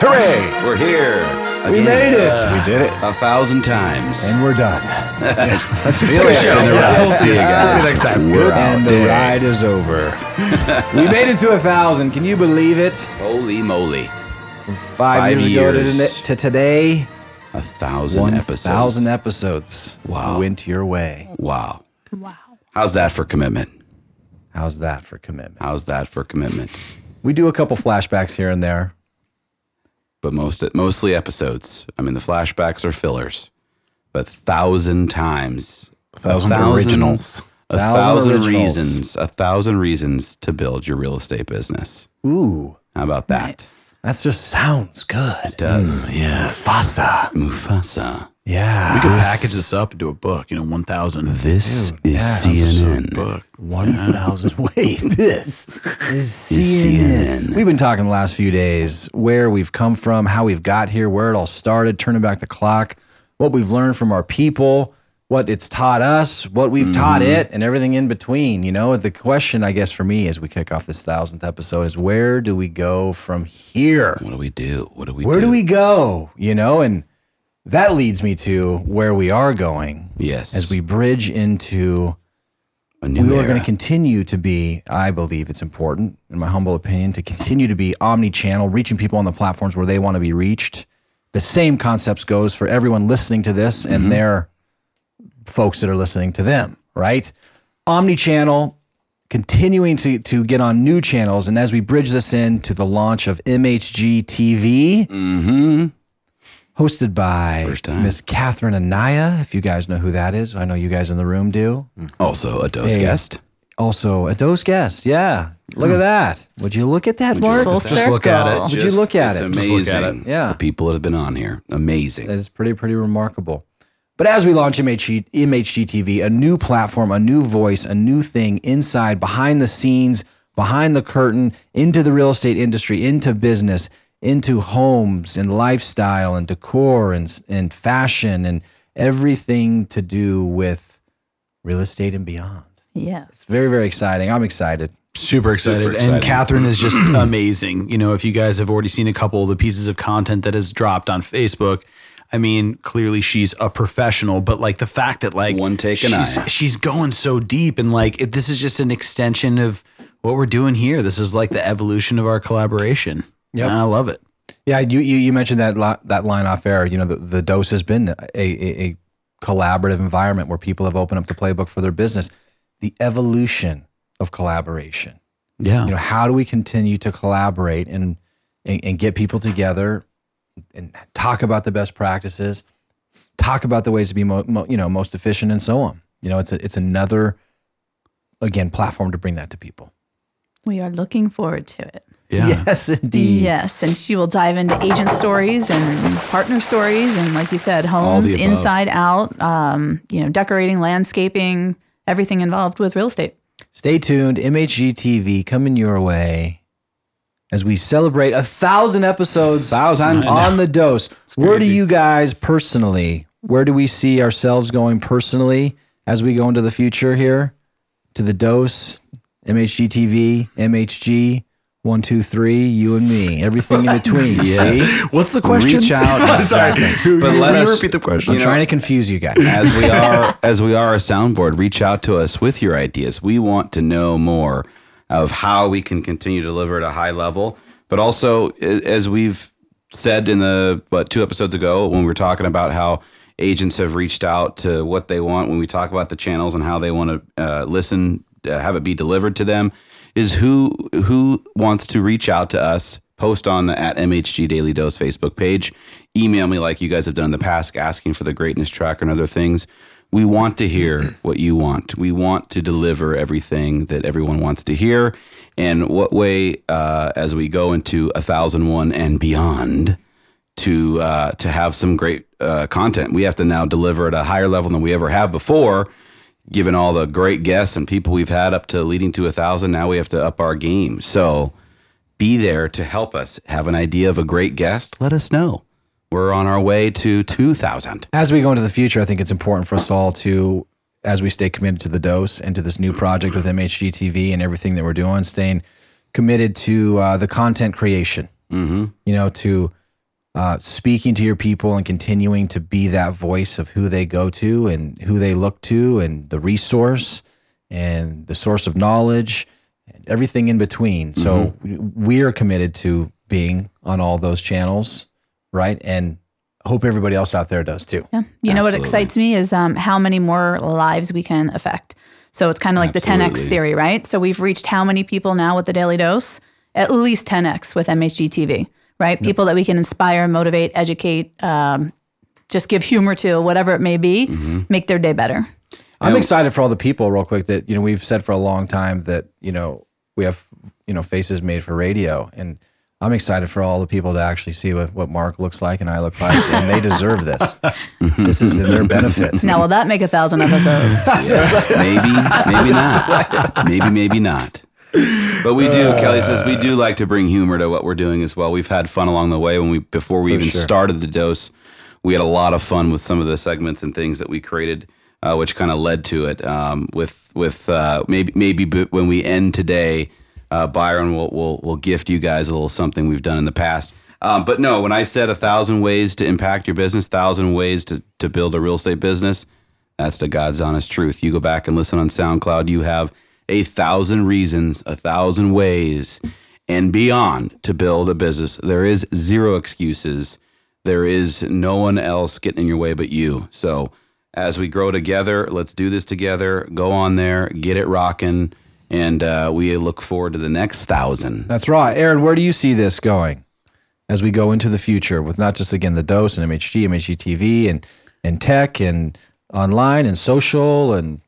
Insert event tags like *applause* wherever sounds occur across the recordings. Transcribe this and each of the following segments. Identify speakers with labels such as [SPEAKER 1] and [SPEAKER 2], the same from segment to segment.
[SPEAKER 1] Hooray!
[SPEAKER 2] We're here.
[SPEAKER 1] We
[SPEAKER 2] again.
[SPEAKER 1] made it. Uh, we did it.
[SPEAKER 2] a thousand times.
[SPEAKER 1] And we're done. *laughs*
[SPEAKER 2] Let's see you later. We'll see you guys.
[SPEAKER 1] See you next time.
[SPEAKER 2] We're out.
[SPEAKER 1] and the ride is over. *laughs* we made it to a thousand. Can you believe it?
[SPEAKER 2] Holy moly.
[SPEAKER 1] Five,
[SPEAKER 2] Five
[SPEAKER 1] years, ago to,
[SPEAKER 2] years.
[SPEAKER 1] today- to today,
[SPEAKER 2] A thousand
[SPEAKER 1] one
[SPEAKER 2] episodes.
[SPEAKER 1] thousand episodes
[SPEAKER 2] Wow.
[SPEAKER 1] went your way.
[SPEAKER 2] Wow.
[SPEAKER 3] Wow.
[SPEAKER 2] How's that for commitment?
[SPEAKER 1] How's that for commitment?
[SPEAKER 2] How's that for commitment?
[SPEAKER 1] We do a couple flashbacks here and there.
[SPEAKER 2] But most mostly episodes. I mean, the flashbacks are fillers. But thousand times, a
[SPEAKER 4] thousand originals.
[SPEAKER 2] a
[SPEAKER 1] Thousand
[SPEAKER 2] thousand
[SPEAKER 1] originals.
[SPEAKER 2] reasons, a thousand reasons to build your real estate business.
[SPEAKER 1] Ooh,
[SPEAKER 2] How about that?
[SPEAKER 3] Nice.
[SPEAKER 1] That just sounds good.
[SPEAKER 2] It does.
[SPEAKER 4] Mm, yeah.
[SPEAKER 1] Fasa.
[SPEAKER 2] Mufasa.
[SPEAKER 1] Yeah.
[SPEAKER 4] We could package this up into a book, you know, 1,000.
[SPEAKER 2] This
[SPEAKER 1] Dude,
[SPEAKER 2] is
[SPEAKER 1] yeah.
[SPEAKER 2] CNN.
[SPEAKER 4] book.
[SPEAKER 1] One thousand ways. *laughs* This is
[SPEAKER 2] CNN.
[SPEAKER 1] CNN. We've been talking the last few days where we've come from, how we've got here, where it all started, turning back the clock, what we've learned from our people, what it's taught us, what we've taught mm-hmm. it, and everything in between. You know, the question, I guess, for me as we kick off this thousandth episode is where do we go from here?
[SPEAKER 2] What do we do? What do we
[SPEAKER 1] Where
[SPEAKER 2] do?
[SPEAKER 1] do we go? You know, and that leads me to where we are going
[SPEAKER 2] Yes.
[SPEAKER 1] as we bridge into
[SPEAKER 2] a new
[SPEAKER 1] we are going to continue to be, I believe it's important, in my humble opinion, to continue to be omni channel, reaching people on the platforms where they want to be reached. The same concepts goes for everyone listening to this and mm-hmm. their folks that are listening to them, right? Omni channel, continuing to, to get on new channels. And as we bridge this in to the launch of MHG TV, mm-hmm. hosted by Miss Catherine Anaya, if you guys know who that is. I know you guys in the room do mm-hmm.
[SPEAKER 2] also a dose
[SPEAKER 1] Hey.
[SPEAKER 2] guest.
[SPEAKER 1] also a dose guest. Yeah, look at mm. that. Would you look at that, Mark?
[SPEAKER 3] Full
[SPEAKER 4] Just look at it.
[SPEAKER 1] Would you look at it?
[SPEAKER 2] Amazing.
[SPEAKER 4] Just look at it.
[SPEAKER 1] Yeah.
[SPEAKER 2] The people that have been on here. Amazing.
[SPEAKER 1] That is pretty pretty remarkable. But as we launch MHG, MHG a new platform, a new voice, a new thing inside, behind the scenes, behind the curtain, into the real estate industry, into business, into homes and lifestyle and decor and and fashion and everything to do with real estate and beyond.
[SPEAKER 3] Yes.
[SPEAKER 1] It's very very exciting. I'm excited.
[SPEAKER 4] Super excited.
[SPEAKER 2] exciting.
[SPEAKER 4] And Catherine is just *clears throat* amazing. You know, if you guys have already seen a couple of the pieces of content that has dropped on Facebook, I mean, clearly she's a professional, but like the fact that like
[SPEAKER 2] One take and
[SPEAKER 4] she's,
[SPEAKER 2] eye.
[SPEAKER 4] she's going so deep and like it, this is just an extension of what we're doing here. This is like the evolution of our collaboration. Yeah, I love it.
[SPEAKER 1] Yeah, you you, you mentioned that li- that line off air. You know, the, the dose has been a, a, a collaborative environment where people have opened up the playbook for their business. The evolution of collaboration.
[SPEAKER 4] Yeah.
[SPEAKER 1] You know, how do we continue to collaborate and and, and get people together and talk about the best practices, talk about the ways to be mo, mo, you know most efficient, and so on. You know, it's a, it's another again platform to bring that to people.
[SPEAKER 3] We are looking forward to it.
[SPEAKER 4] yeah.
[SPEAKER 1] Yes, indeed.
[SPEAKER 3] Yes, and she will dive into agent stories and partner stories, and like you said, homes inside out. Um, you know, decorating, landscaping, everything involved with real estate.
[SPEAKER 1] Stay tuned. MHG TV coming your way as we celebrate a thousand episodes
[SPEAKER 2] Thousand.
[SPEAKER 1] on the dose. Where do you guys personally, where do we see ourselves going personally as we go into the future here? To the dose, MHG TV, MHG, one, two, three, you and me, everything in between. *laughs*
[SPEAKER 2] Yeah.
[SPEAKER 1] See?
[SPEAKER 4] What's the question?
[SPEAKER 2] Reach out. *laughs*
[SPEAKER 4] Sorry.
[SPEAKER 2] But let us
[SPEAKER 4] repeat the question.
[SPEAKER 1] I'm trying to confuse you *laughs* guys.
[SPEAKER 2] as we are as we are a soundboard reach out to us with your ideas we want to know more of how we can continue to deliver at a high level. But also as we've said in the what two episodes ago when we were talking about how agents have reached out to what they want when we talk about the channels and how they want to uh, listen uh, have it be delivered to them is who who wants to reach out to us post on the at mhg daily dose facebook page email me like you guys have done in the past asking for the greatness track and other things we want to hear *clears throat* what you want we want to deliver everything that everyone wants to hear and what way uh, as we go into a thousand one and beyond to uh, to have some great uh, content. We have to now deliver at a higher level than we ever have before. Given all the great guests and people we've had up to leading to a thousand, now we have to up our game. So be there to help us. Have an idea of a great guest? Let us know. We're on our way to two thousand.
[SPEAKER 1] As we go into the future, I think it's important for us all to, as we stay committed to the dose and to this new project with MHG TV and everything that we're doing, staying committed to uh, the content creation. Mm-hmm. You know, to uh, speaking to your people and continuing to be that voice of who they go to and who they look to and the resource and the source of knowledge everything in between. So we are committed to being on all those channels, right? And hope everybody else out there does too.
[SPEAKER 3] Yeah. You know what excites me is um, how many more lives we can affect. So it's kind of like the 10x theory, right? So we've reached how many people now with the daily dose? At least 10x with MHG TV, right? People that we can inspire, motivate, educate, um, just give humor to, whatever it may be,
[SPEAKER 2] Mm-hmm.
[SPEAKER 3] make their day better.
[SPEAKER 1] I'm excited for all the people, real quick. That you know we've said for a long time that you know we have you know faces made for radio, and I'm excited for all the people to actually see what, what Mark looks like and I look like, and they deserve this. *laughs* this is in their benefit.
[SPEAKER 3] Now, will that make a thousand episodes? *laughs*
[SPEAKER 2] maybe, maybe not. Maybe, maybe not. But we do. Uh, Kelly says we do like to bring humor to what we're doing as well. We've had fun along the way. When we before we even
[SPEAKER 1] sure.
[SPEAKER 2] started the dose, we had a lot of fun with some of the segments and things that we created, uh, which kind of led to it. Um, with with uh, maybe maybe when we end today, uh, Byron will will will gift you guys a little something we've done in the past. Um, but no, when I said a thousand ways to impact your business, thousand ways to to build a real estate business, that's the God's honest truth. You go back and listen on SoundCloud, you have a thousand reasons, a thousand ways, and beyond to build a business. There is zero excuses. There is no one else getting in your way but you. So as we grow together, let's do this together. Go on there, get it rocking, and uh, we look forward to the next thousand.
[SPEAKER 1] That's right, Aaron. Where do you see this going as we go into the future with not just again the dose and MHG, MHG TV, and and tech and online and social and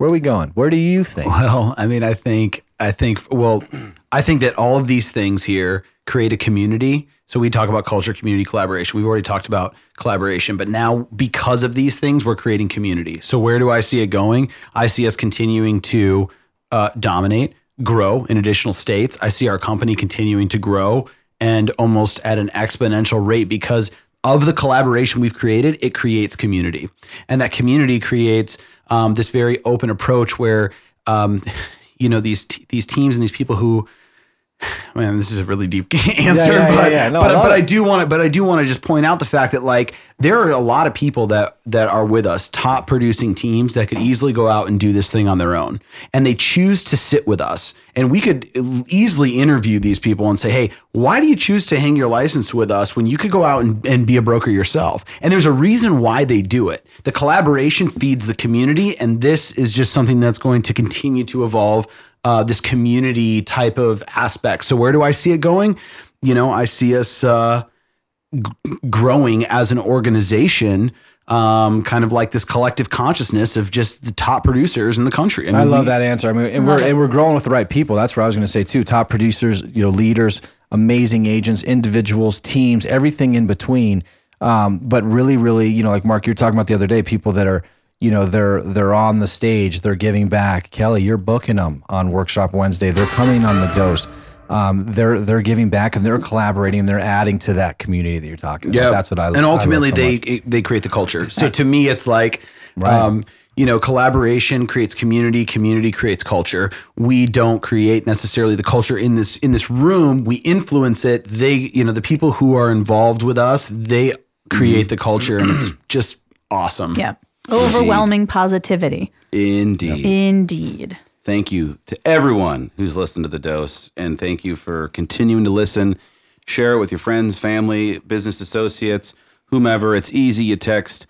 [SPEAKER 1] where are we going? Where do you think?
[SPEAKER 4] Well, I mean, I think, I think, well, I think that all of these things here create a community. So we talk about culture, community, collaboration. We've already talked about collaboration, but now because of these things, we're creating community. So where do I see it going? I see us continuing to uh, dominate, grow in additional states. I see our company continuing to grow and almost at an exponential rate because of the collaboration we've created, it creates community. And that community creates um, this very open approach where, um, *laughs* you know, these, t- these teams and these people who, *sighs* man, this is a really deep *laughs* answer,
[SPEAKER 1] yeah, yeah,
[SPEAKER 4] but,
[SPEAKER 1] yeah. No, I
[SPEAKER 4] but, but I do want to, but I do want to just point out the fact that like there are a lot of people that that are with us, top producing teams that could easily go out and do this thing on their own, and they choose to sit with us, and we could easily interview these people and say, hey, why do you choose to hang your license with us when you could go out and, and be a broker yourself? And there's a reason why they do it. The collaboration feeds the community, and this is just something that's going to continue to evolve uh, this community type of aspect. So where do I see it going? You know, I see us uh, g- growing as an organization, um, kind of like this collective consciousness of just the top producers in the country.
[SPEAKER 1] I
[SPEAKER 4] mean,
[SPEAKER 1] love
[SPEAKER 4] we-
[SPEAKER 1] that answer. I mean, and we're and we're growing with the right people. That's what I was going to say too. Top producers, you know, leaders, amazing agents, individuals, teams, everything in between. Um, but really, really, you know, like Mark, you were talking about the other day, people that are, you know, they're they're on the stage, they're giving back. Kelly, you're booking them on Workshop Wednesday. They're coming on the dose. Um, they're they're giving back and they're collaborating and they're adding to that community that you're talking about. That's what I. I
[SPEAKER 4] And
[SPEAKER 1] love
[SPEAKER 4] ultimately,
[SPEAKER 1] so
[SPEAKER 4] they
[SPEAKER 1] much.
[SPEAKER 4] they create the culture. So to me, it's like, um, you know, collaboration creates community. Community creates culture. We don't create necessarily the culture in this in this room. We influence it. They, you know, the people who are involved with us, they create the culture, and it's just awesome.
[SPEAKER 3] Yeah. Overwhelming positivity.
[SPEAKER 2] Indeed.
[SPEAKER 3] Indeed.
[SPEAKER 2] Thank you to everyone who's listened to the dose, and thank you for continuing to listen. Share it with your friends, family, business associates, whomever. It's easy. You text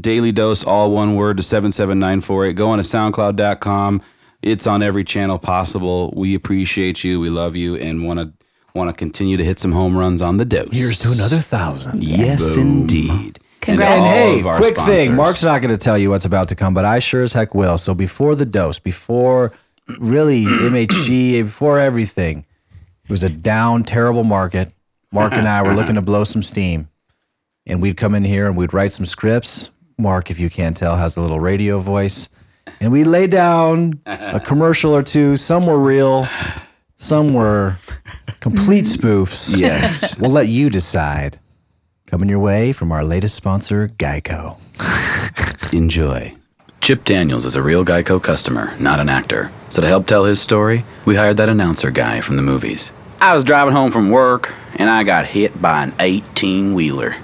[SPEAKER 2] daily dose, all one word, to 77948. Go on to soundcloud.com. It's on every channel possible. We appreciate you. We love you and want to want to continue to hit some home runs on the dose.
[SPEAKER 1] Here's to another thousand.
[SPEAKER 2] Yes, indeed.
[SPEAKER 3] Congrats.
[SPEAKER 2] And
[SPEAKER 1] And hey,
[SPEAKER 2] of our
[SPEAKER 1] quick thing. Mark's not going to tell you what's about to come, but I sure as heck will. So before the dose, before really *clears throat* MHG, before everything, it was a down, terrible market. Mark and I were looking to blow some steam, and we'd come in here and we'd write some scripts. Mark, if you can't tell, has a little radio voice, and we lay down a *laughs* commercial or two. Some were real, some were complete *laughs* spoofs.
[SPEAKER 2] Yes.
[SPEAKER 1] we'll let you decide. Coming your way from our latest sponsor, Geico. *laughs*
[SPEAKER 2] Enjoy.
[SPEAKER 5] Chip Daniels is a real Geico customer, not an actor. So to help tell his story, we hired that announcer guy from the movies.
[SPEAKER 2] I was driving home from work and I got hit
[SPEAKER 6] by an 18 wheeler.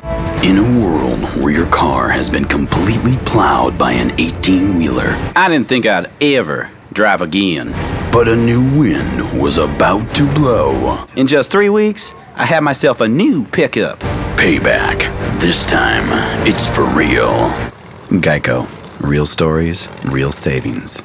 [SPEAKER 2] In a world where your car has been completely plowed by an 18 wheeler,
[SPEAKER 6] I didn't think I'd ever drive again.
[SPEAKER 2] but a new wind was about to blow.
[SPEAKER 6] In just three weeks, I had myself a new pickup.
[SPEAKER 2] Payback. This time, it's for real.
[SPEAKER 6] Geico. Real stories, real savings.